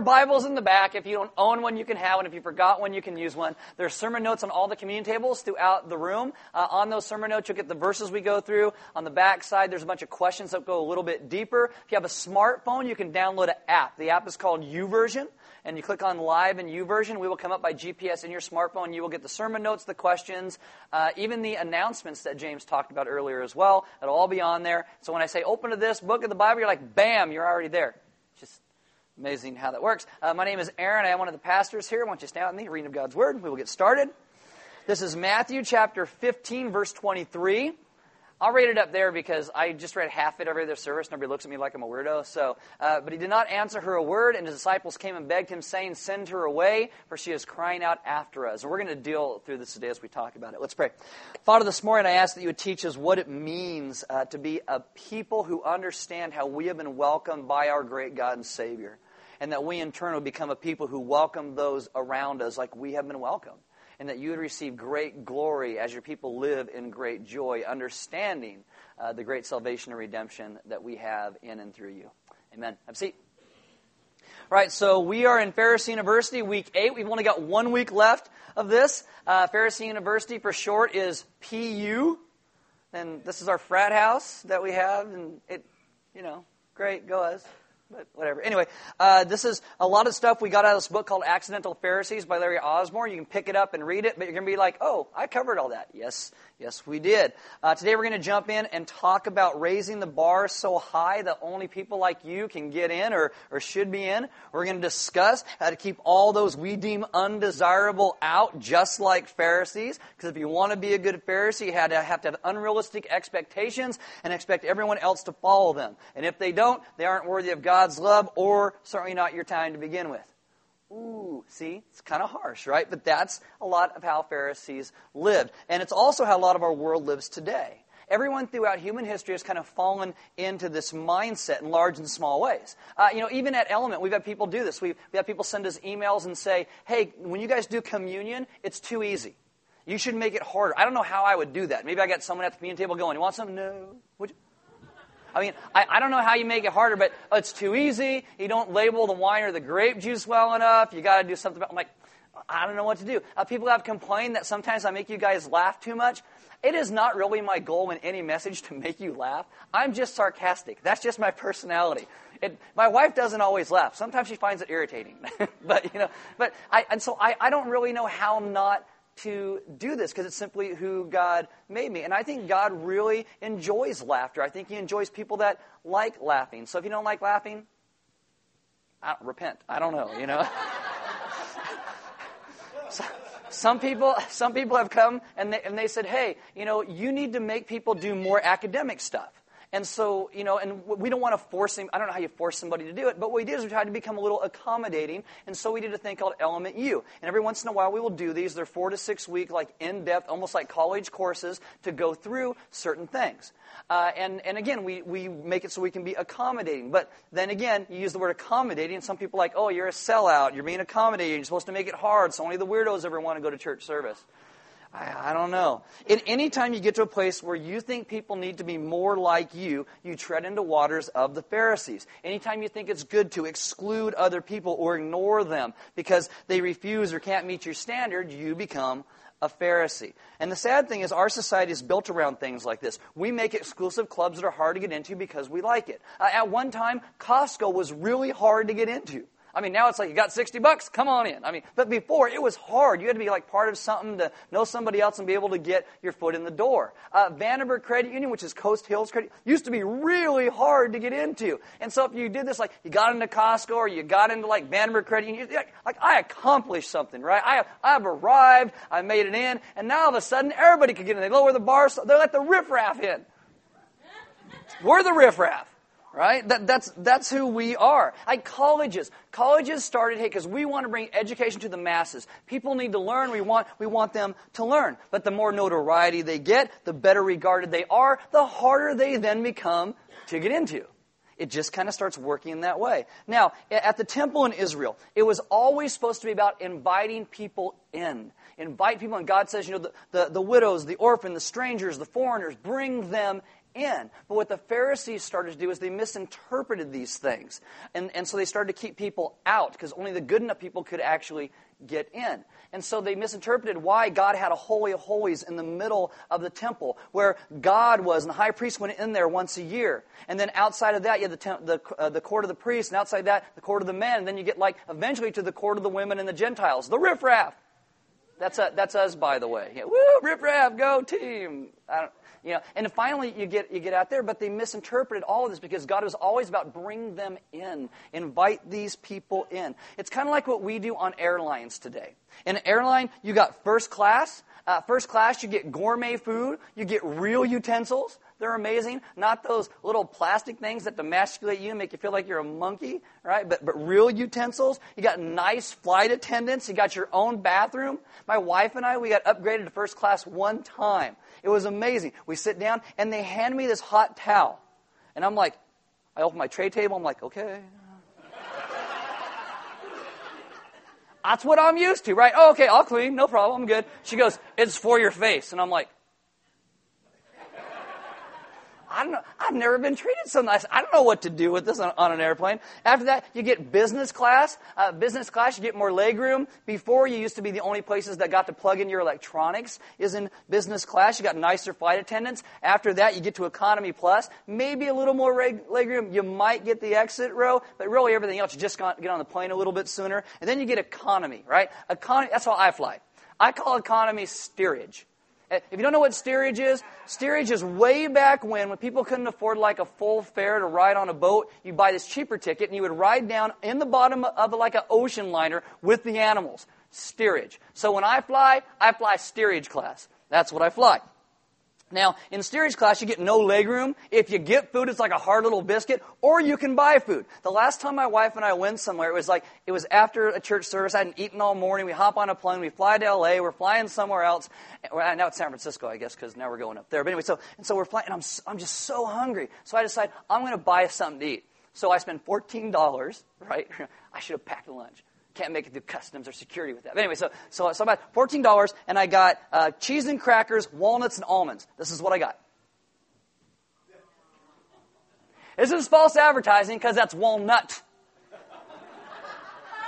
Bibles in the back. If you don't own one, you can have one. If you forgot one, you can use one. There's sermon notes on all the communion tables throughout the room. Uh, on those sermon notes, you'll get the verses we go through. On the back side, there's a bunch of questions that go a little bit deeper. If you have a smartphone, you can download an app. The app is called YouVersion and you click on live and YouVersion, we will come up by GPS in your smartphone. You will get the sermon notes, the questions, uh, even the announcements that James talked about earlier as well. It'll all be on there. So when I say open to this book of the Bible, you're like, bam, you're already there. Amazing how that works. Uh, my name is Aaron. I am one of the pastors here. I want you to stand in the reading of God's Word. We will get started. This is Matthew chapter 15, verse 23. I'll read it up there because I just read half it every other service. Nobody looks at me like I'm a weirdo. So, uh, but he did not answer her a word, and his disciples came and begged him, saying, "Send her away, for she is crying out after us." And we're going to deal through this today as we talk about it. Let's pray. Father, this morning I ask that you would teach us what it means uh, to be a people who understand how we have been welcomed by our great God and Savior, and that we in turn will become a people who welcome those around us like we have been welcomed and that you would receive great glory as your people live in great joy, understanding uh, the great salvation and redemption that we have in and through you. Amen. Have a seat. All right, so we are in Pharisee University, week eight. We've only got one week left of this. Uh, Pharisee University, for short, is PU. And this is our frat house that we have, and it, you know, great, go us but whatever. Anyway, uh, this is a lot of stuff we got out of this book called Accidental Pharisees by Larry Osborne. You can pick it up and read it, but you're going to be like, oh, I covered all that. Yes, yes, we did. Uh, today we're going to jump in and talk about raising the bar so high that only people like you can get in or, or should be in. We're going to discuss how to keep all those we deem undesirable out, just like Pharisees. Because if you want to be a good Pharisee, you have to have, to have unrealistic expectations and expect everyone else to follow them. And if they don't, they aren't worthy of God God's love, or certainly not your time to begin with. Ooh, see, it's kind of harsh, right? But that's a lot of how Pharisees lived. And it's also how a lot of our world lives today. Everyone throughout human history has kind of fallen into this mindset in large and small ways. Uh, you know, even at Element, we've had people do this. We've, we have people send us emails and say, hey, when you guys do communion, it's too easy. You should make it harder. I don't know how I would do that. Maybe I got someone at the communion table going, you want some? No. Would you? I mean, I, I don't know how you make it harder, but it's too easy. You don't label the wine or the grape juice well enough. You got to do something about. I'm like, I don't know what to do. Uh, people have complained that sometimes I make you guys laugh too much. It is not really my goal in any message to make you laugh. I'm just sarcastic. That's just my personality. It, my wife doesn't always laugh. Sometimes she finds it irritating. but you know, but I, and so I, I don't really know how I'm not to do this because it's simply who God made me. And I think God really enjoys laughter. I think He enjoys people that like laughing. So if you don't like laughing, I repent. I don't know, you know. so, some people, some people have come and they, and they said, hey, you know, you need to make people do more academic stuff. And so, you know, and we don't want to force him. I don't know how you force somebody to do it, but what we did is we tried to become a little accommodating, and so we did a thing called Element U. And every once in a while we will do these. They're four to six week, like in depth, almost like college courses to go through certain things. Uh, and, and again, we, we make it so we can be accommodating. But then again, you use the word accommodating, and some people are like, oh, you're a sellout. You're being accommodating. You're supposed to make it hard, so only the weirdos ever want to go to church service. I, I don't know. In any time you get to a place where you think people need to be more like you, you tread into waters of the Pharisees. Anytime you think it's good to exclude other people or ignore them because they refuse or can't meet your standard, you become a Pharisee. And the sad thing is, our society is built around things like this. We make exclusive clubs that are hard to get into because we like it. Uh, at one time, Costco was really hard to get into. I mean, now it's like you got 60 bucks, come on in. I mean, but before it was hard. You had to be like part of something to know somebody else and be able to get your foot in the door. Uh, Vandenberg Credit Union, which is Coast Hills Credit, used to be really hard to get into. And so if you did this, like you got into Costco or you got into like Vandenberg Credit Union, like, like I accomplished something, right? I I've arrived, I made it in, and now all of a sudden everybody could get in. They lower the bar, so they let the riffraff in. We're the riffraff right? That, that's, that's who we are. Like colleges. Colleges started, hey, because we want to bring education to the masses. People need to learn. We want, we want them to learn. But the more notoriety they get, the better regarded they are, the harder they then become to get into. It just kind of starts working in that way. Now, at the temple in Israel, it was always supposed to be about inviting people in. Invite people, and God says, you know, the, the, the widows, the orphan, the strangers, the foreigners, bring them in. But what the Pharisees started to do is they misinterpreted these things. And, and so they started to keep people out because only the good enough people could actually get in. And so they misinterpreted why God had a holy of holies in the middle of the temple, where God was, and the high priest went in there once a year. And then outside of that, you had the, temp, the, uh, the court of the priests, and outside that, the court of the men. And then you get like eventually to the court of the women and the Gentiles, the riffraff. That's, a, that's us, by the way. Yeah, woo, riffraff, go team. You know, and finally you get, you get out there, but they misinterpreted all of this because God was always about bring them in, invite these people in. It's kind of like what we do on airlines today. In an airline, you got first class. Uh, first class, you get gourmet food, you get real utensils. They're amazing. Not those little plastic things that demasculate you and make you feel like you're a monkey, right? But, but real utensils. You got nice flight attendants. You got your own bathroom. My wife and I, we got upgraded to first class one time. It was amazing. We sit down and they hand me this hot towel. And I'm like, I open my tray table. I'm like, okay. That's what I'm used to, right? Oh, okay, I'll clean. No problem. I'm good. She goes, it's for your face. And I'm like, I don't know. I've never been treated so nice. I don't know what to do with this on, on an airplane. After that, you get business class. Uh, business class, you get more leg room. Before, you used to be the only places that got to plug in your electronics is in business class. You got nicer flight attendants. After that, you get to economy plus. Maybe a little more leg, leg room. You might get the exit row, but really everything else, you just got, get on the plane a little bit sooner. And then you get economy, right? Economy, that's how I fly. I call economy steerage. Eh, if you don't know what steerage is, steerage is way back when, when people couldn't afford like a full fare to ride on a boat, you buy this cheaper ticket and you would ride down in the bottom of like an ocean liner with the animals. Steerage. So when I fly, I fly steerage class. That's what I fly. Now, in steerage class, you get no legroom. If you get food, it's like a hard little biscuit, or you can buy food. The last time my wife and I went somewhere, it was like, it was after a church service. I hadn't eaten all morning. We hop on a plane. We fly to LA. We're flying somewhere else. Well, now it's San Francisco, I guess, because now we're going up there. But anyway, so, and so we're flying, and I'm, I'm just so hungry. So I decide, I'm going to buy something to eat. So I spend $14, right? I should have packed lunch can't make it through customs or security with that. But anyway, so, so, so I bought $14 and I got uh, cheese and crackers, walnuts, and almonds. This is what I got. This is false advertising because that's walnut.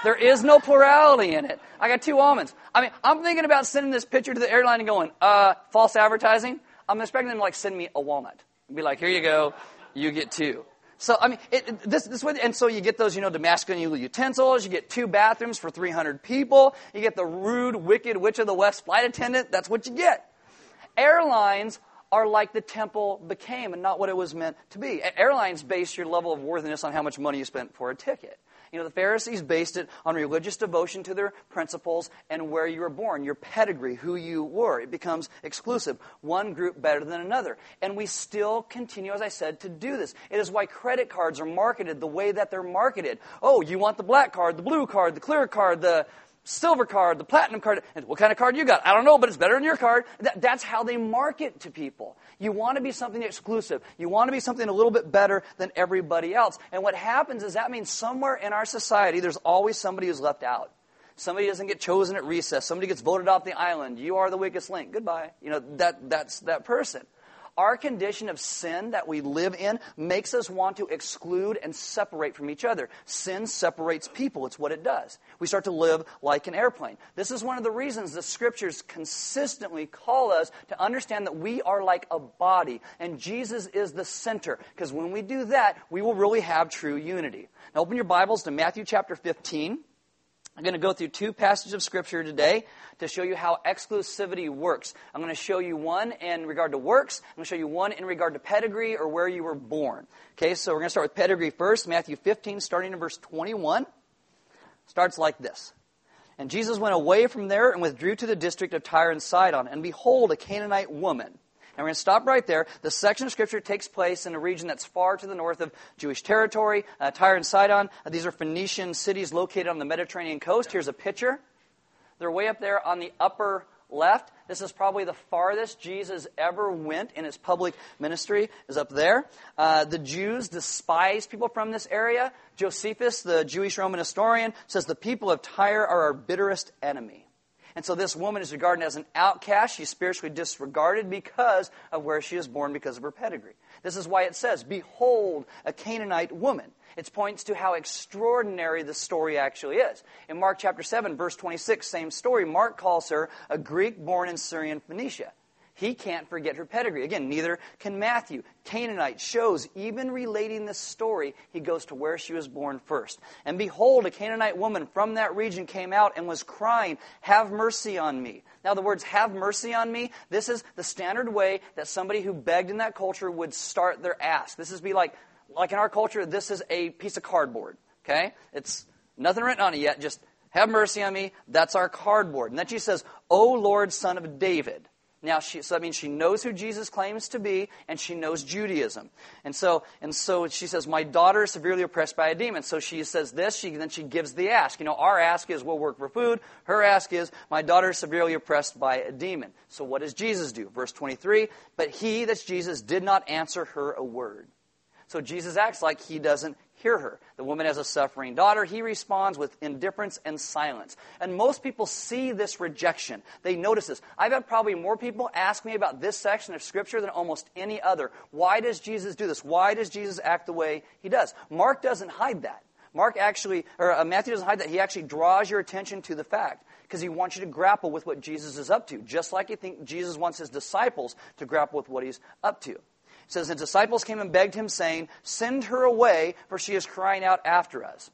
There is no plurality in it. I got two almonds. I mean, I'm thinking about sending this picture to the airline and going, uh, false advertising. I'm expecting them to like send me a walnut and be like, here you go, you get two. So, I mean, it, this, this way, and so you get those, you know, Damascus utensils, you get two bathrooms for 300 people, you get the rude, wicked witch of the West flight attendant, that's what you get. Airlines are like the temple became and not what it was meant to be. Airlines base your level of worthiness on how much money you spent for a ticket. You know, the Pharisees based it on religious devotion to their principles and where you were born, your pedigree, who you were. It becomes exclusive, one group better than another. And we still continue, as I said, to do this. It is why credit cards are marketed the way that they're marketed. Oh, you want the black card, the blue card, the clear card, the silver card, the platinum card. And what kind of card you got? I don't know, but it's better than your card. That, that's how they market to people. You want to be something exclusive. You want to be something a little bit better than everybody else. And what happens is that means somewhere in our society, there's always somebody who's left out. Somebody doesn't get chosen at recess. Somebody gets voted off the island. You are the weakest link. Goodbye. You know, that, that's that person. Our condition of sin that we live in makes us want to exclude and separate from each other. Sin separates people. It's what it does. We start to live like an airplane. This is one of the reasons the scriptures consistently call us to understand that we are like a body and Jesus is the center. Because when we do that, we will really have true unity. Now open your Bibles to Matthew chapter 15. I'm going to go through two passages of Scripture today to show you how exclusivity works. I'm going to show you one in regard to works. I'm going to show you one in regard to pedigree or where you were born. Okay, so we're going to start with pedigree first. Matthew 15, starting in verse 21, starts like this. And Jesus went away from there and withdrew to the district of Tyre and Sidon. And behold, a Canaanite woman and we're going to stop right there. The section of Scripture takes place in a region that's far to the north of Jewish territory, uh, Tyre and Sidon. Uh, these are Phoenician cities located on the Mediterranean coast. Here's a picture. They're way up there on the upper left. This is probably the farthest Jesus ever went in his public ministry, is up there. Uh, the Jews despise people from this area. Josephus, the Jewish Roman historian, says the people of Tyre are our bitterest enemy. And so this woman is regarded as an outcast. She's spiritually disregarded because of where she is born, because of her pedigree. This is why it says, Behold, a Canaanite woman. It points to how extraordinary the story actually is. In Mark chapter 7, verse 26, same story, Mark calls her a Greek born in Syrian Phoenicia. He can't forget her pedigree. Again, neither can Matthew. Canaanite shows, even relating this story, he goes to where she was born first. And behold, a Canaanite woman from that region came out and was crying, Have mercy on me. Now, the words, have mercy on me, this is the standard way that somebody who begged in that culture would start their ask. This is be like, like in our culture, this is a piece of cardboard. Okay? It's nothing written on it yet, just have mercy on me. That's our cardboard. And then she says, O Lord, son of David. Now, she, so that means she knows who Jesus claims to be, and she knows Judaism. And so, and so she says, "My daughter is severely oppressed by a demon." So she says this. She then she gives the ask. You know, our ask is we'll work for food. Her ask is, "My daughter is severely oppressed by a demon." So what does Jesus do? Verse twenty-three. But he, that's Jesus, did not answer her a word. So Jesus acts like he doesn't hear her. The woman has a suffering daughter. He responds with indifference and silence. And most people see this rejection. They notice this. I've had probably more people ask me about this section of Scripture than almost any other. Why does Jesus do this? Why does Jesus act the way he does? Mark doesn't hide that. Mark actually, or uh, Matthew doesn't hide that. He actually draws your attention to the fact because he wants you to grapple with what Jesus is up to, just like you think Jesus wants his disciples to grapple with what he's up to. Says, The disciples came and begged him, saying, Send her away, for she is crying out after us.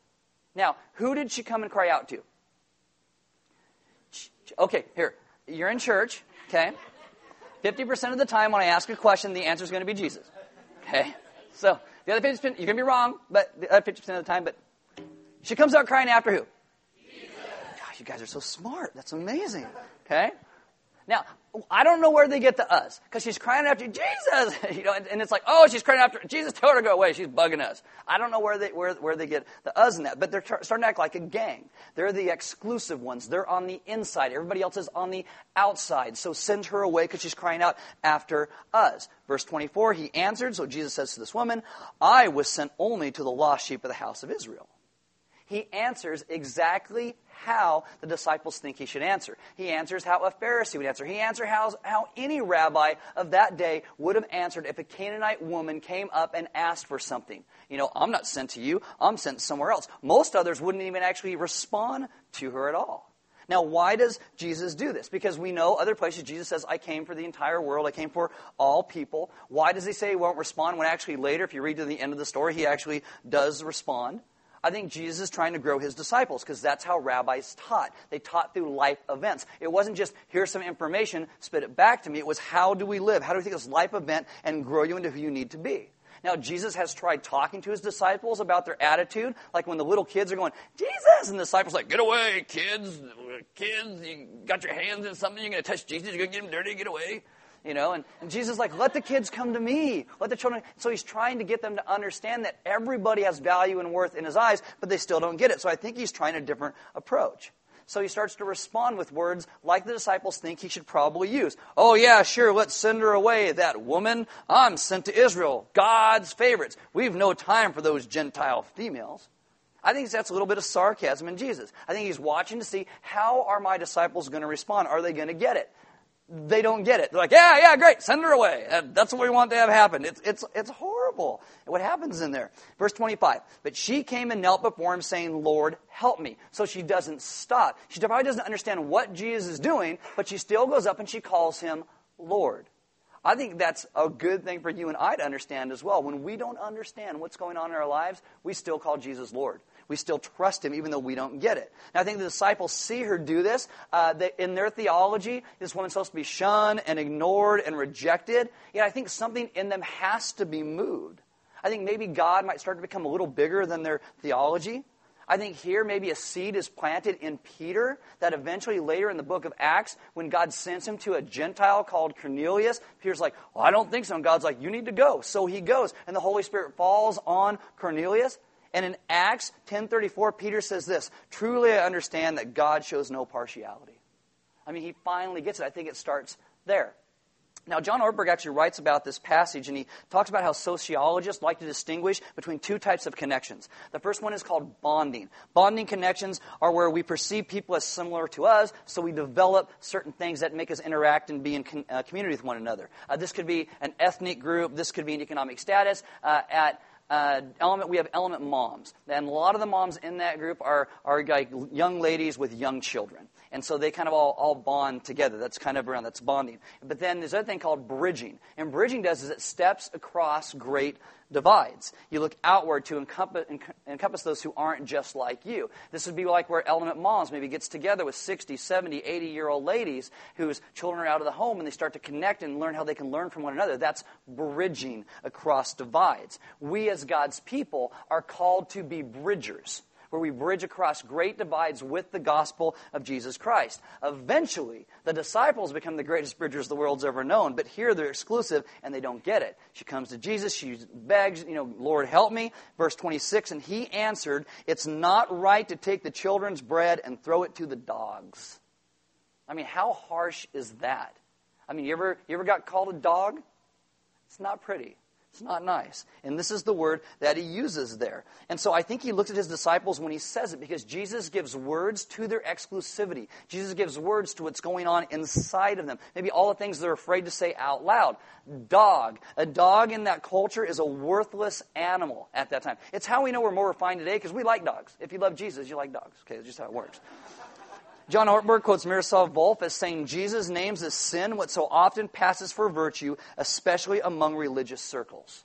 Now, who did she come and cry out to? Okay, here. You're in church, okay? 50% of the time when I ask a question, the answer is going to be Jesus. Okay? So, the other 50%, you're going to be wrong, but the other 50% of the time, but she comes out crying after who? Jesus. You guys are so smart. That's amazing. Okay? Now, I don't know where they get the us because she's crying after Jesus, you know, and, and, it's like, oh, she's crying after Jesus. Told her to go away. She's bugging us. I don't know where they where, where they get the us in that, but they're starting to act like a gang. They're the exclusive ones. They're on the inside. Everybody else is on the outside. So send her away because she's crying out after us. Verse 24, he answered. So Jesus says to this woman, I was sent only to the lost sheep of the house of Israel he answers exactly how the disciples think he should answer. He answers how a Pharisee would answer. He answers how, how any rabbi of that day would have answered if a Canaanite woman came up and asked for something. You know, I'm not sent to you, I'm sent somewhere else. Most others wouldn't even actually respond to her at all. Now, why does Jesus do this? Because we know other places Jesus says, I came for the entire world, I came for all people. Why does he say he won't respond when actually later, if you read to the end of the story, he actually does respond? I think Jesus is trying to grow his disciples because that's how rabbis taught. They taught through life events. It wasn't just, here's some information, spit it back to me. It was, how do we live? How do we take this life event and grow you into who you need to be? Now, Jesus has tried talking to his disciples about their attitude, like when the little kids are going, Jesus! And the disciples are like, get away, kids, kids, you got your hands in something, you're going to touch Jesus, you're going to get him dirty, get away you know, and, and Jesus is like, let the kids come to me. Let the children. So he's trying to get them to understand that everybody has value and worth in his eyes, but they still don't get it. So I think he's trying a different approach. So he starts to respond with words like the disciples think he should probably use. Oh, yeah, sure, let's send her away, that woman. I'm sent to Israel, God's favorites. We've no time for those Gentile females. I think that's a little bit of sarcasm in Jesus. I think he's watching to see how are my disciples going to respond? Are they going to get it? They don't get it. They're like, yeah, yeah, great, send her away. That's what we want to have happen. It's, it's, it's horrible what happens in there. Verse 25. But she came and knelt before him saying, Lord, help me. So she doesn't stop. She probably doesn't understand what Jesus is doing, but she still goes up and she calls him Lord. I think that's a good thing for you and I to understand as well. When we don't understand what's going on in our lives, we still call Jesus Lord. We still trust him even though we don't get it. Now, I think the disciples see her do this. Uh, they, in their theology, this woman's supposed to be shunned and ignored and rejected. Yet I think something in them has to be moved. I think maybe God might start to become a little bigger than their theology. I think here maybe a seed is planted in Peter that eventually later in the book of Acts, when God sends him to a Gentile called Cornelius, Peter's like, well, I don't think so. And God's like, you need to go. So he goes. And the Holy Spirit falls on Cornelius. And in Acts 10:34, Peter says this, "Truly I understand that God shows no partiality." I mean, he finally gets it. I think it starts there. Now, John Ortberg actually writes about this passage, and he talks about how sociologists like to distinguish between two types of connections. The first one is called bonding. Bonding connections are where we perceive people as similar to us, so we develop certain things that make us interact and be in con- uh, community with one another. Uh, this could be an ethnic group, this could be an economic status. Uh, at uh, element, we have element moms. And a lot of the moms in that group are, are like young ladies with young children. And so they kind of all, all bond together. That's kind of around, that's bonding. But then there's another thing called bridging. And bridging does is it steps across great divides. You look outward to encompass, encompass those who aren't just like you. This would be like where Element Moms maybe gets together with 60, 70, 80 year old ladies whose children are out of the home and they start to connect and learn how they can learn from one another. That's bridging across divides. We as God's people are called to be bridgers where we bridge across great divides with the gospel of Jesus Christ. Eventually, the disciples become the greatest bridgers the world's ever known, but here they're exclusive and they don't get it. She comes to Jesus, she begs, you know, Lord, help me. Verse 26, and he answered, It's not right to take the children's bread and throw it to the dogs. I mean, how harsh is that? I mean, you ever, you ever got called a dog? It's not pretty. It's not nice. And this is the word that he uses there. And so I think he looks at his disciples when he says it because Jesus gives words to their exclusivity. Jesus gives words to what's going on inside of them. Maybe all the things they're afraid to say out loud. Dog. A dog in that culture is a worthless animal at that time. It's how we know we're more refined today because we like dogs. If you love Jesus, you like dogs. Okay, that's just how it works. John Ortberg quotes Miroslav Volf as saying, Jesus names as sin what so often passes for virtue, especially among religious circles.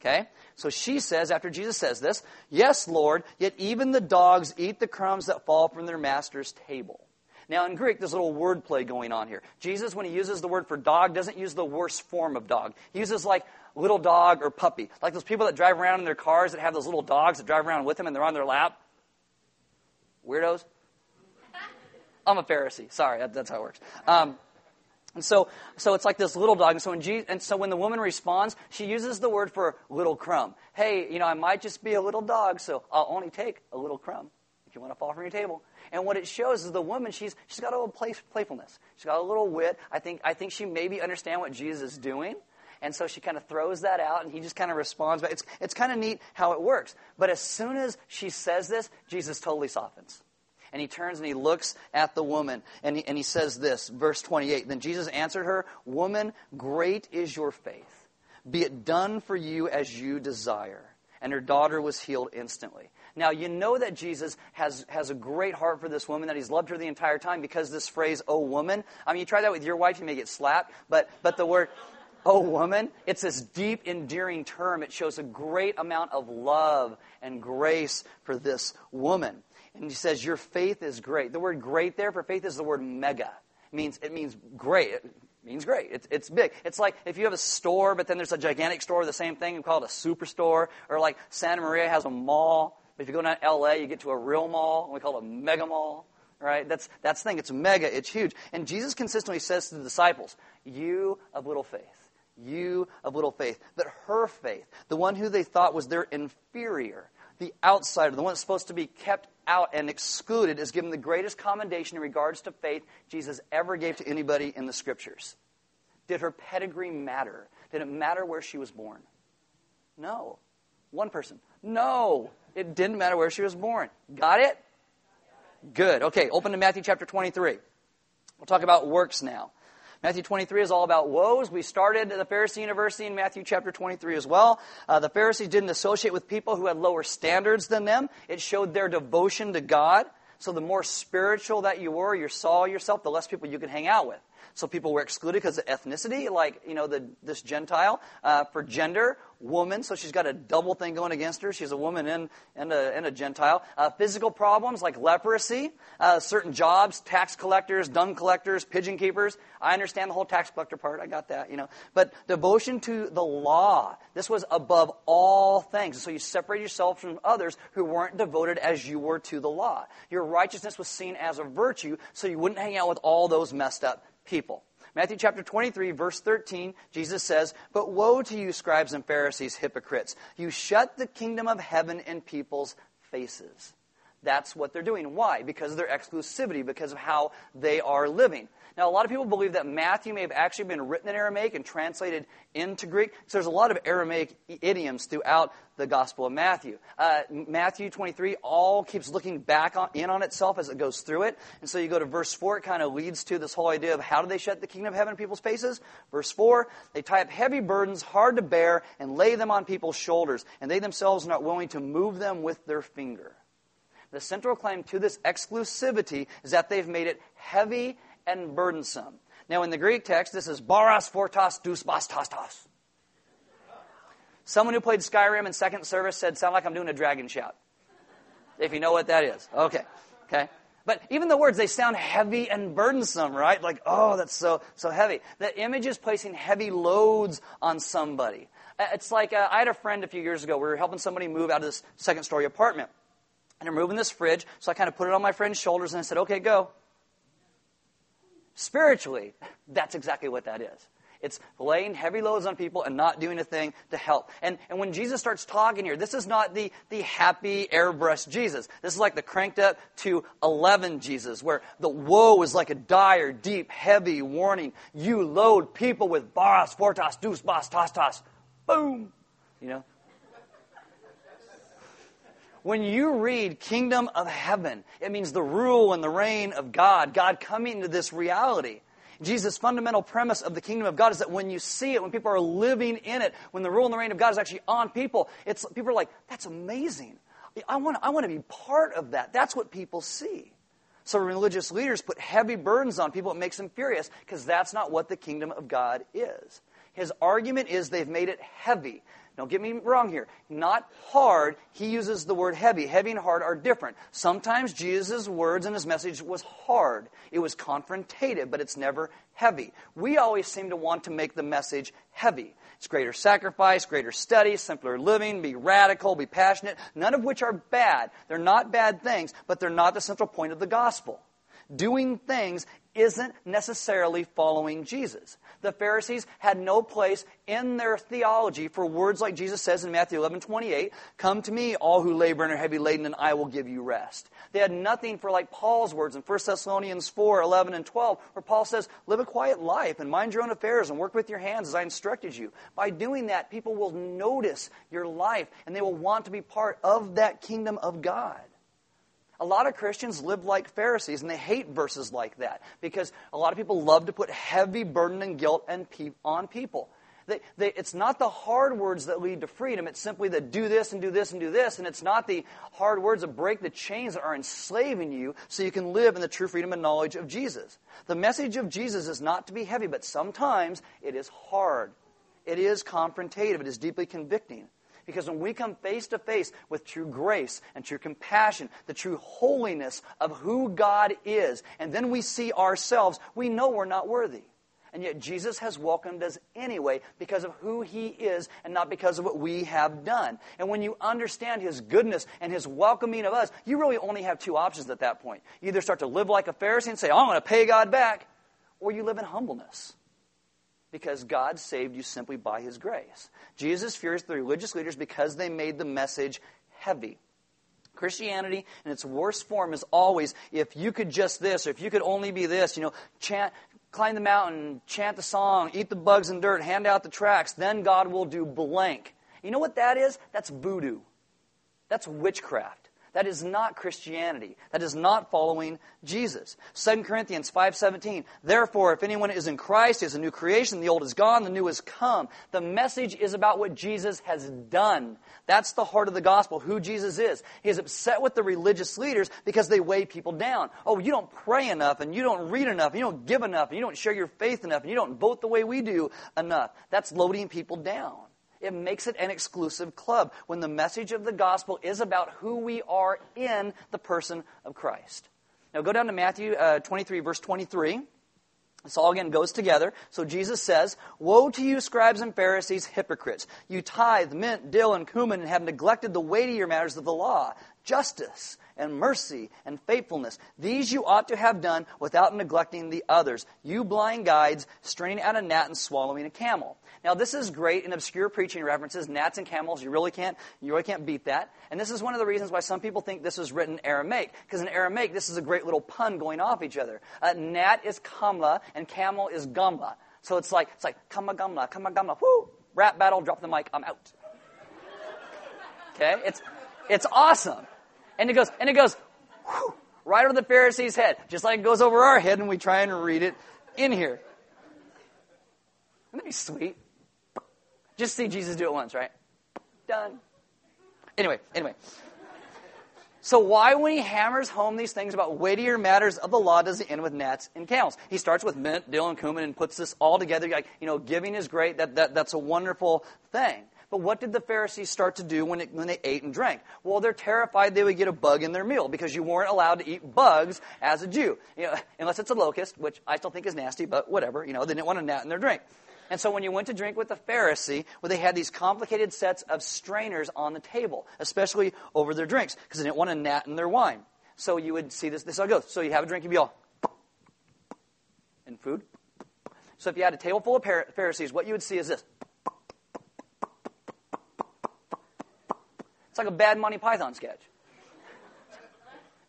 Okay? So she says, after Jesus says this, Yes, Lord, yet even the dogs eat the crumbs that fall from their master's table. Now, in Greek, there's a little wordplay going on here. Jesus, when he uses the word for dog, doesn't use the worst form of dog. He uses like little dog or puppy. Like those people that drive around in their cars that have those little dogs that drive around with them and they're on their lap. Weirdos. I'm a Pharisee. Sorry, that, that's how it works. Um, and so, so it's like this little dog. And so, when Jesus, and so when the woman responds, she uses the word for little crumb. Hey, you know, I might just be a little dog, so I'll only take a little crumb if you want to fall from your table. And what it shows is the woman, she's, she's got a little play, playfulness. She's got a little wit. I think, I think she maybe understand what Jesus is doing. And so she kind of throws that out, and he just kind of responds. But it's, it's kind of neat how it works. But as soon as she says this, Jesus totally softens. And he turns and he looks at the woman and he, and he says this, verse 28. Then Jesus answered her, Woman, great is your faith. Be it done for you as you desire. And her daughter was healed instantly. Now, you know that Jesus has, has a great heart for this woman, that he's loved her the entire time because this phrase, oh woman, I mean, you try that with your wife, you may get slapped, but, but the word, oh woman, it's this deep, endearing term. It shows a great amount of love and grace for this woman. And he says, Your faith is great. The word great there for faith is the word mega. It means, it means great. It means great. It's, it's big. It's like if you have a store, but then there's a gigantic store, the same thing, we call it a superstore. Or like Santa Maria has a mall. But if you go down to LA, you get to a real mall, and we call it a mega mall. Right? That's, that's the thing. It's mega. It's huge. And Jesus consistently says to the disciples, You of little faith you of little faith. That her faith, the one who they thought was their inferior, the outsider, the one that's supposed to be kept out and excluded is given the greatest commendation in regards to faith Jesus ever gave to anybody in the scriptures. Did her pedigree matter? Did it matter where she was born? No. One person. No. It didn't matter where she was born. Got it? Good. Okay, open to Matthew chapter 23. We'll talk about works now. Matthew 23 is all about woes. We started the Pharisee University in Matthew chapter 23 as well. Uh, the Pharisees didn't associate with people who had lower standards than them. It showed their devotion to God. So the more spiritual that you were, you saw yourself, the less people you could hang out with. So people were excluded because of ethnicity, like you know the, this Gentile. Uh, for gender, woman, so she's got a double thing going against her. She's a woman and, and, a, and a Gentile. Uh, physical problems like leprosy, uh, certain jobs, tax collectors, dung collectors, pigeon keepers. I understand the whole tax collector part. I got that, you know. But devotion to the law. This was above all things. So you separate yourself from others who weren't devoted as you were to the law. Your righteousness was seen as a virtue, so you wouldn't hang out with all those messed up people. Matthew chapter 23, verse 13, Jesus says, But woe to you, scribes and Pharisees, hypocrites! You shut the kingdom of heaven in people's faces. That's what they're doing. Why? Because of their exclusivity, because of how they are living. Now, a lot of people believe that Matthew may have actually been written in Aramaic and translated into Greek. So there's a lot of Aramaic idioms throughout the Gospel of Matthew. Uh, Matthew 23 all keeps looking back on, in on itself as it goes through it. And so you go to verse 4, it kind of leads to this whole idea of how do they shut the kingdom of heaven in people's faces? Verse 4, they tie up heavy burdens, hard to bear, and lay them on people's shoulders, and they themselves are not willing to move them with their finger. The central claim to this exclusivity is that they've made it heavy and burdensome. Now, in the Greek text, this is baras fortas dus bastastas. Someone who played Skyrim in second service said, sound like I'm doing a dragon shout. If you know what that is. Okay. Okay. But even the words, they sound heavy and burdensome, right? Like, oh, that's so, so heavy. The image is placing heavy loads on somebody. Uh, it's like, uh, I had a friend a few years ago. We were helping somebody move out of this second story apartment. And I'm moving this fridge, so I kind of put it on my friend's shoulders and I said, okay, go. Spiritually, that's exactly what that is. It's laying heavy loads on people and not doing a thing to help. And, and when Jesus starts talking here, this is not the, the happy airbrush Jesus. This is like the cranked up to 11 Jesus, where the woe is like a dire, deep, heavy warning. You load people with baros, fortas, dus, bas, tas, tas. Boom. You know, when you read kingdom of heaven, it means the rule and the reign of God, God coming into this reality. Jesus' fundamental premise of the kingdom of God is that when you see it, when people are living in it, when the rule and the reign of God is actually on people, it's, people are like, that's amazing. I want, I want to be part of that. That's what people see. So religious leaders put heavy burdens on people. It makes them furious because that's not what the kingdom of God is. His argument is they've made it heavy. Don't get me wrong here. Not hard. He uses the word heavy. Heavy and hard are different. Sometimes Jesus' words and his message was hard. It was confrontative, but it's never heavy. We always seem to want to make the message heavy. It's greater sacrifice, greater study, simpler living, be radical, be passionate, none of which are bad. They're not bad things, but they're not the central point of the gospel. Doing things isn't necessarily following Jesus. The Pharisees had no place in their theology for words like Jesus says in Matthew 11, 28, Come to me, all who labor and are heavy laden, and I will give you rest. They had nothing for like Paul's words in 1 Thessalonians 4, 11, and 12, where Paul says, Live a quiet life and mind your own affairs and work with your hands as I instructed you. By doing that, people will notice your life and they will want to be part of that kingdom of God. A lot of Christians live like Pharisees, and they hate verses like that because a lot of people love to put heavy burden and guilt and pe- on people. They, they, it's not the hard words that lead to freedom. It's simply the do this and do this and do this. And it's not the hard words that break the chains that are enslaving you so you can live in the true freedom and knowledge of Jesus. The message of Jesus is not to be heavy, but sometimes it is hard. It is confrontative. It is deeply convicting. Because when we come face to face with true grace and true compassion, the true holiness of who God is, and then we see ourselves, we know we're not worthy. And yet Jesus has welcomed us anyway because of who He is and not because of what we have done. And when you understand His goodness and His welcoming of us, you really only have two options at that point. You either start to live like a Pharisee and say, oh, I'm going to pay God back, or you live in humbleness because God saved you simply by his grace. Jesus furious the religious leaders because they made the message heavy. Christianity in its worst form is always if you could just this or if you could only be this, you know, chant climb the mountain, chant the song, eat the bugs and dirt, hand out the tracts, then God will do blank. You know what that is? That's voodoo. That's witchcraft. That is not Christianity. That is not following Jesus. 2 Corinthians 5:17. Therefore, if anyone is in Christ, he is a new creation. The old is gone, the new has come. The message is about what Jesus has done. That's the heart of the gospel, who Jesus is. He is upset with the religious leaders because they weigh people down. Oh, you don't pray enough, and you don't read enough, and you don't give enough, and you don't share your faith enough, and you don't vote the way we do enough. That's loading people down. It makes it an exclusive club when the message of the gospel is about who we are in the person of Christ. Now go down to Matthew uh, 23, verse 23. This all again goes together. So Jesus says, Woe to you, scribes and Pharisees, hypocrites! You tithe mint, dill, and cumin and have neglected the weightier matters of the law justice and mercy and faithfulness. These you ought to have done without neglecting the others. You blind guides, straining out a gnat and swallowing a camel. Now, this is great in obscure preaching references, gnats and camels. You really can't, you really can't beat that. And this is one of the reasons why some people think this was written Aramaic, because in Aramaic, this is a great little pun going off each other. Uh, gnat is kamla, and camel is gumla. So it's like, it's like, kama gumla, kama gumla, whoo, rap battle, drop the mic, I'm out. Okay? It's, it's awesome. And it goes, and it goes, whew, right over the Pharisee's head, just like it goes over our head and we try and read it in here. Wouldn't that be sweet? Just see Jesus do it once, right? Done. Anyway, anyway. So why, when he hammers home these things about weightier matters of the law, does he end with gnats and camels? He starts with mint, dill, and cumin and puts this all together. Like, you know, giving is great. That, that, that's a wonderful thing. But what did the Pharisees start to do when, it, when they ate and drank? Well, they're terrified they would get a bug in their meal because you weren't allowed to eat bugs as a Jew. You know, unless it's a locust, which I still think is nasty, but whatever. You know, they didn't want a gnat in their drink. And so when you went to drink with a Pharisee, well, they had these complicated sets of strainers on the table, especially over their drinks, because they didn't want a gnat in their wine. So you would see this, this is how it goes. So you have a drink, you'd be all, and food. So if you had a table full of Pharisees, what you would see is this. It's like a bad Monty Python sketch.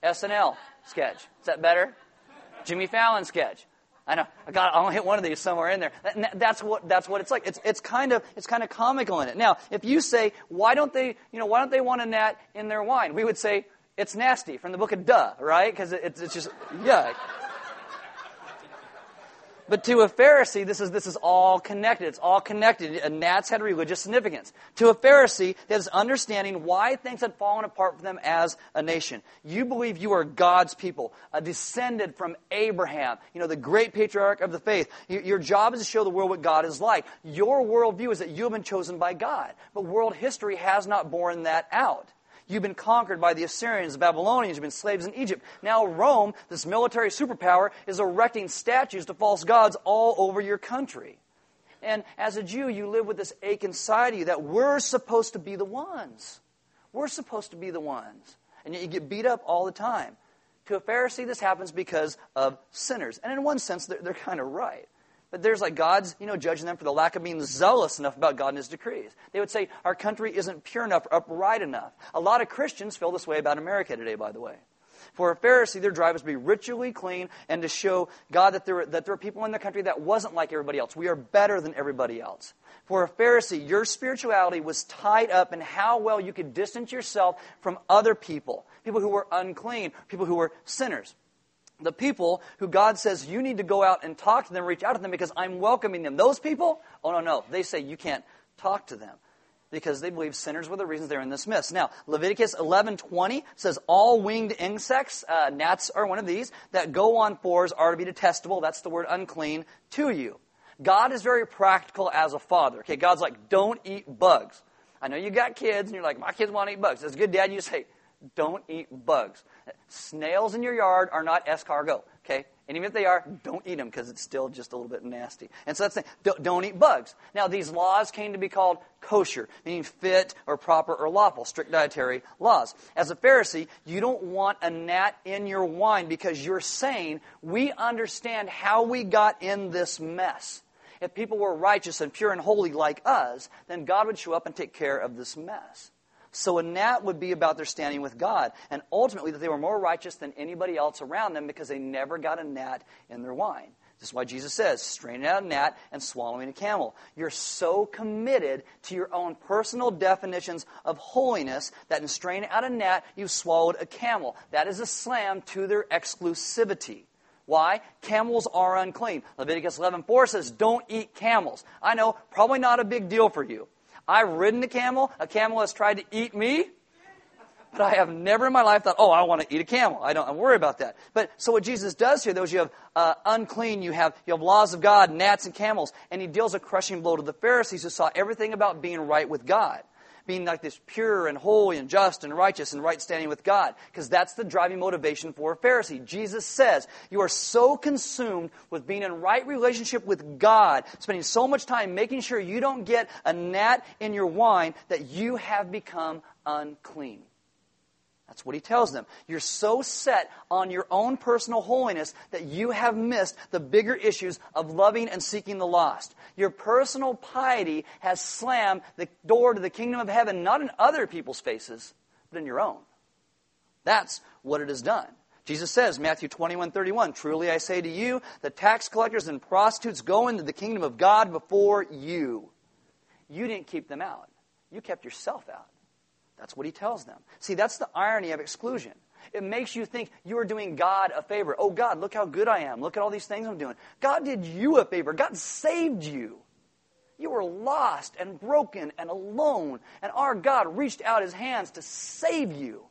SNL sketch. Is that better? Jimmy Fallon sketch. I know. I got. I'll hit one of these somewhere in there. that's what. That's what it's like. It's it's kind of it's kind of comical in it. Now, if you say, why don't they, you know, why don't they want a gnat in their wine? We would say it's nasty from the book of Duh, right? Because it, it's it's just yuck. But to a Pharisee, this is, this is all connected. It's all connected. And gnats had religious significance. To a Pharisee, that is understanding why things had fallen apart for them as a nation. You believe you are God's people, a descended from Abraham, you know, the great patriarch of the faith. Your job is to show the world what God is like. Your worldview is that you have been chosen by God. But world history has not borne that out. You've been conquered by the Assyrians, the Babylonians, you've been slaves in Egypt. Now Rome, this military superpower, is erecting statues to false gods all over your country. And as a Jew, you live with this ache inside of you that we're supposed to be the ones. We're supposed to be the ones. And yet you get beat up all the time. To a Pharisee, this happens because of sinners. And in one sense, they're, they're kind of right. But there's like God's, you know, judging them for the lack of being zealous enough about God and His decrees. They would say our country isn't pure enough or upright enough. A lot of Christians feel this way about America today, by the way. For a Pharisee, their drive is to be ritually clean and to show God that there, that there are people in the country that wasn't like everybody else. We are better than everybody else. For a Pharisee, your spirituality was tied up in how well you could distance yourself from other people, people who were unclean, people who were sinners the people who God says you need to go out and talk to them, reach out to them because I'm welcoming them. Those people, oh no, no. They say you can't talk to them because they believe sinners were the reasons they're in this mess. Now, Leviticus 11:20 says all winged insects, uh, gnats are one of these, that go on fours are to be detestable. That's the word unclean to you. God is very practical as a father. Okay, God's like, don't eat bugs. I know you got kids and you're like, my kids want to eat bugs. As a good dad, you say, don't eat bugs. Snails in your yard are not escargot, okay? And even if they are, don't eat them because it's still just a little bit nasty. And so that's the. Don't, don't eat bugs. Now, these laws came to be called kosher, meaning fit or proper or lawful, strict dietary laws. As a Pharisee, you don't want a gnat in your wine because you're saying, we understand how we got in this mess. If people were righteous and pure and holy like us, then God would show up and take care of this mess. So a gnat would be about their standing with God, and ultimately that they were more righteous than anybody else around them because they never got a gnat in their wine. This is why Jesus says, straining out a gnat and swallowing a camel. You're so committed to your own personal definitions of holiness that in straining out a gnat, you've swallowed a camel. That is a slam to their exclusivity. Why? Camels are unclean. Leviticus 11:4 says, "Don't eat camels." I know, probably not a big deal for you. I've ridden a camel. A camel has tried to eat me. But I have never in my life thought, oh, I want to eat a camel. I don't I'm worried about that. But so what Jesus does here, is you have uh, unclean, you have, you have laws of God, gnats and camels, and he deals a crushing blow to the Pharisees who saw everything about being right with God being like this pure and holy and just and righteous and right standing with God. Because that's the driving motivation for a Pharisee. Jesus says, You are so consumed with being in right relationship with God, spending so much time making sure you don't get a gnat in your wine, that you have become unclean. That's what he tells them. You're so set on your own personal holiness that you have missed the bigger issues of loving and seeking the lost. Your personal piety has slammed the door to the kingdom of heaven not in other people's faces, but in your own. That's what it has done. Jesus says, Matthew 21, 31, Truly I say to you, the tax collectors and prostitutes go into the kingdom of God before you. You didn't keep them out. You kept yourself out. That's what he tells them. See, that's the irony of exclusion. It makes you think you are doing God a favor. Oh, God, look how good I am. Look at all these things I'm doing. God did you a favor. God saved you. You were lost and broken and alone, and our God reached out his hands to save you.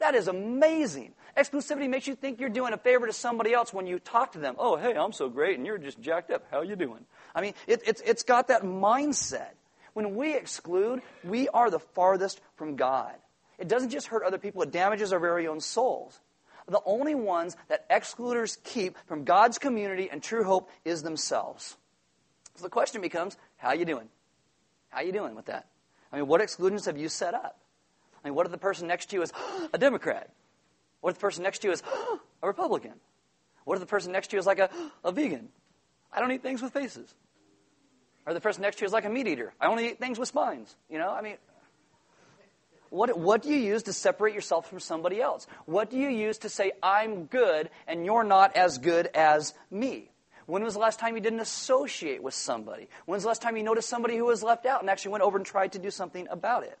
That is amazing. Exclusivity makes you think you're doing a favor to somebody else when you talk to them. Oh, hey, I'm so great, and you're just jacked up. How you doing? I mean, it, it's, it's got that mindset. When we exclude, we are the farthest from God. It doesn't just hurt other people, it damages our very own souls. The only ones that excluders keep from God's community and true hope is themselves. So the question becomes, how you doing? How you doing with that? I mean, what exclusions have you set up? I mean, what if the person next to you is a Democrat? What if the person next to you is a Republican? What if the person next to you is like a, a vegan? I don't eat things with faces. Or the person next to you is like a meat eater. I only eat things with spines. You know, I mean, what, what do you use to separate yourself from somebody else? What do you use to say, I'm good and you're not as good as me? When was the last time you didn't associate with somebody? When's the last time you noticed somebody who was left out and actually went over and tried to do something about it?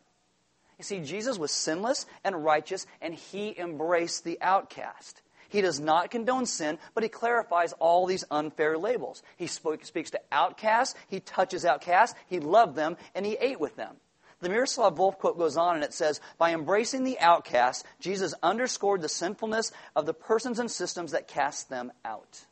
You see, Jesus was sinless and righteous, and he embraced the outcast. He does not condone sin, but he clarifies all these unfair labels. He spoke, speaks to outcasts, he touches outcasts, he loved them, and he ate with them. The Miroslav Volf quote goes on and it says, By embracing the outcast, Jesus underscored the sinfulness of the persons and systems that cast them out.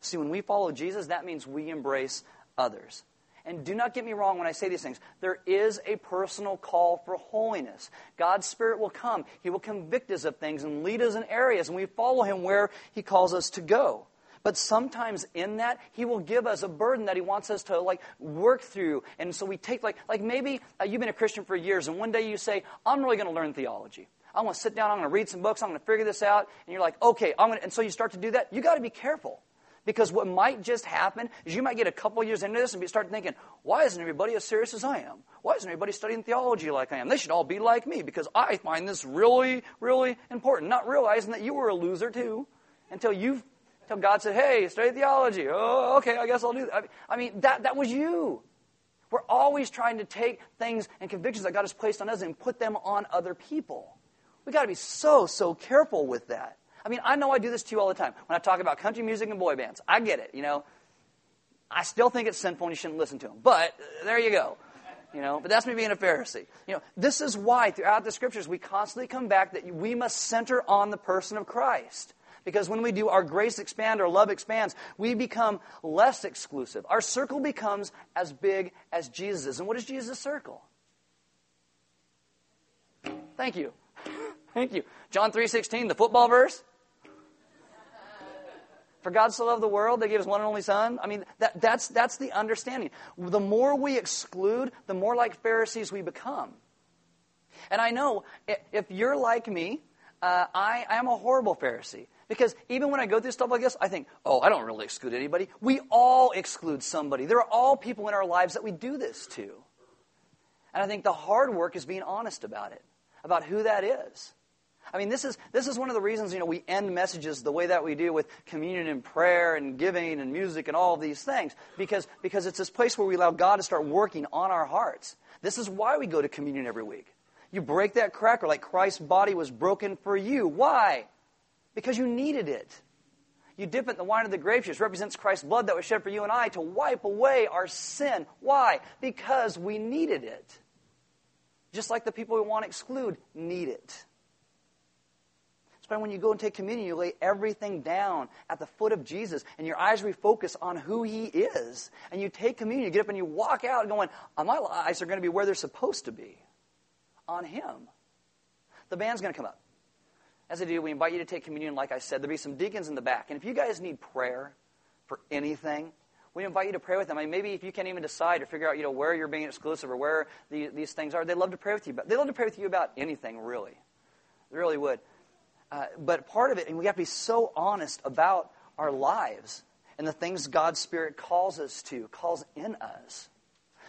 See, when we follow Jesus, that means we embrace others. And do not get me wrong when I say these things. There is a personal call for holiness. God's Spirit will come. He will convict us of things and lead us in areas, and we follow Him where He calls us to go. But sometimes in that, He will give us a burden that He wants us to like work through. And so we take like, like maybe uh, you've been a Christian for years, and one day you say, I'm really going to learn theology. I'm going to sit down, I'm going to read some books, I'm going to figure this out. And you're like, okay, I'm going to, and so you start to do that. You got to be careful. Because what might just happen is you might get a couple years into this and start thinking, why isn't everybody as serious as I am? Why isn't everybody studying theology like I am? They should all be like me because I find this really, really important. Not realizing that you were a loser too until you've until God said, hey, study theology. Oh, okay, I guess I'll do that. I mean, that, that was you. We're always trying to take things and convictions that God has placed on us and put them on other people. We've got to be so, so careful with that. I mean, I know I do this to you all the time. When I talk about country music and boy bands, I get it, you know. I still think it's sinful and you shouldn't listen to them. But uh, there you go. You know, but that's me being a Pharisee. You know, this is why throughout the scriptures we constantly come back that we must center on the person of Christ. Because when we do, our grace expand, our love expands, we become less exclusive. Our circle becomes as big as Jesus And what is Jesus' circle? Thank you. Thank you. John 3.16, the football verse. For God so loved the world, they gave his one and only Son. I mean, that, that's, that's the understanding. The more we exclude, the more like Pharisees we become. And I know if you're like me, uh, I, I am a horrible Pharisee. Because even when I go through stuff like this, I think, oh, I don't really exclude anybody. We all exclude somebody. There are all people in our lives that we do this to. And I think the hard work is being honest about it, about who that is. I mean, this is, this is one of the reasons, you know, we end messages the way that we do with communion and prayer and giving and music and all of these things. Because, because it's this place where we allow God to start working on our hearts. This is why we go to communion every week. You break that cracker like Christ's body was broken for you. Why? Because you needed it. You dip it in the wine of the grape juice. represents Christ's blood that was shed for you and I to wipe away our sin. Why? Because we needed it. Just like the people we want to exclude need it. Why when you go and take communion, you lay everything down at the foot of Jesus and your eyes refocus on who He is. And you take communion, you get up and you walk out going, oh, My eyes are going to be where they're supposed to be on Him. The band's going to come up. As I do, we invite you to take communion, like I said. There'll be some deacons in the back. And if you guys need prayer for anything, we invite you to pray with them. I mean, maybe if you can't even decide or figure out, you know, where you're being exclusive or where the, these things are, they love to pray with you. But they love to pray with you about anything, really It really would. Uh, but part of it, and we have to be so honest about our lives and the things God's Spirit calls us to, calls in us.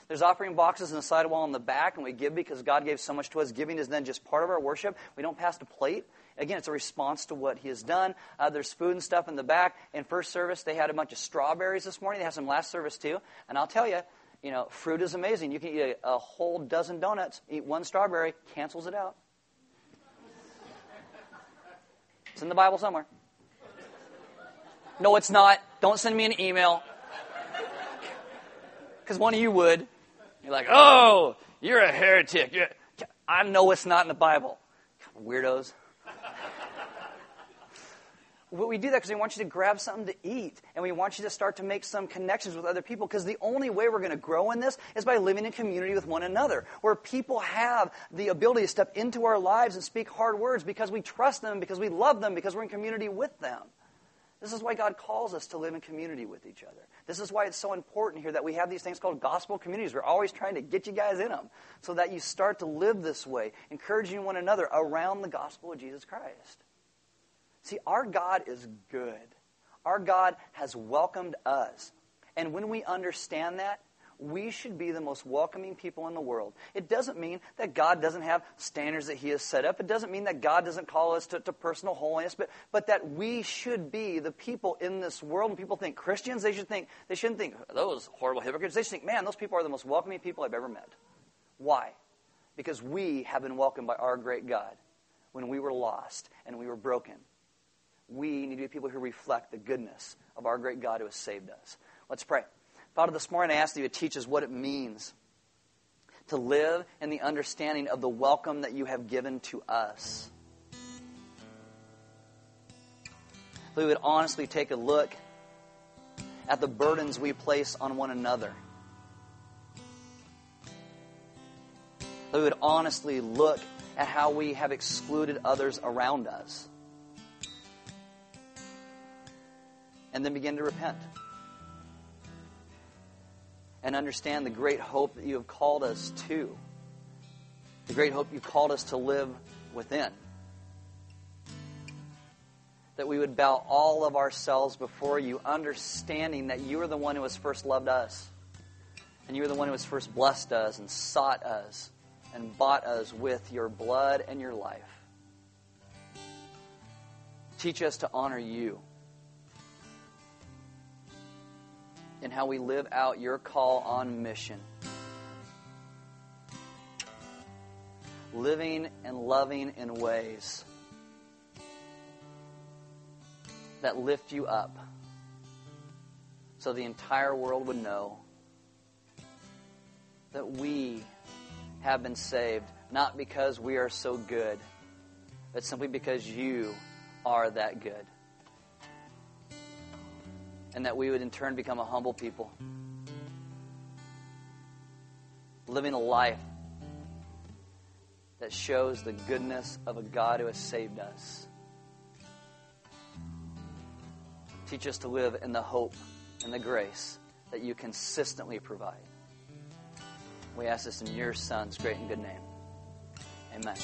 There's offering boxes in the sidewall in the back, and we give because God gave so much to us. Giving is then just part of our worship. We don't pass the plate. Again, it's a response to what He has done. Uh, there's food and stuff in the back. In first service, they had a bunch of strawberries this morning. They have some last service too. And I'll tell you, you know, fruit is amazing. You can eat a, a whole dozen donuts, eat one strawberry, cancels it out. It's in the Bible somewhere. No, it's not. Don't send me an email. Because one of you would. You're like, oh, you're a heretic. You're... I know it's not in the Bible. Weirdos. We do that because we want you to grab something to eat and we want you to start to make some connections with other people because the only way we're going to grow in this is by living in community with one another where people have the ability to step into our lives and speak hard words because we trust them, because we love them, because we're in community with them. This is why God calls us to live in community with each other. This is why it's so important here that we have these things called gospel communities. We're always trying to get you guys in them so that you start to live this way, encouraging one another around the gospel of Jesus Christ. See, our God is good. Our God has welcomed us. And when we understand that, we should be the most welcoming people in the world. It doesn't mean that God doesn't have standards that He has set up. It doesn't mean that God doesn't call us to, to personal holiness, but, but that we should be the people in this world. When people think Christians, they should think they shouldn't think those horrible hypocrites. They should think, man, those people are the most welcoming people I've ever met. Why? Because we have been welcomed by our great God when we were lost and we were broken. We need to be people who reflect the goodness of our great God who has saved us. Let's pray. Father, this morning I ask that you to teach us what it means to live in the understanding of the welcome that you have given to us. That we would honestly take a look at the burdens we place on one another. That we would honestly look at how we have excluded others around us. And then begin to repent and understand the great hope that you have called us to, the great hope you called us to live within. That we would bow all of ourselves before you, understanding that you are the one who has first loved us, and you are the one who has first blessed us and sought us and bought us with your blood and your life. Teach us to honor you. In how we live out your call on mission. Living and loving in ways that lift you up so the entire world would know that we have been saved not because we are so good, but simply because you are that good and that we would in turn become a humble people, living a life that shows the goodness of a God who has saved us. Teach us to live in the hope and the grace that you consistently provide. We ask this in your Son's great and good name. Amen.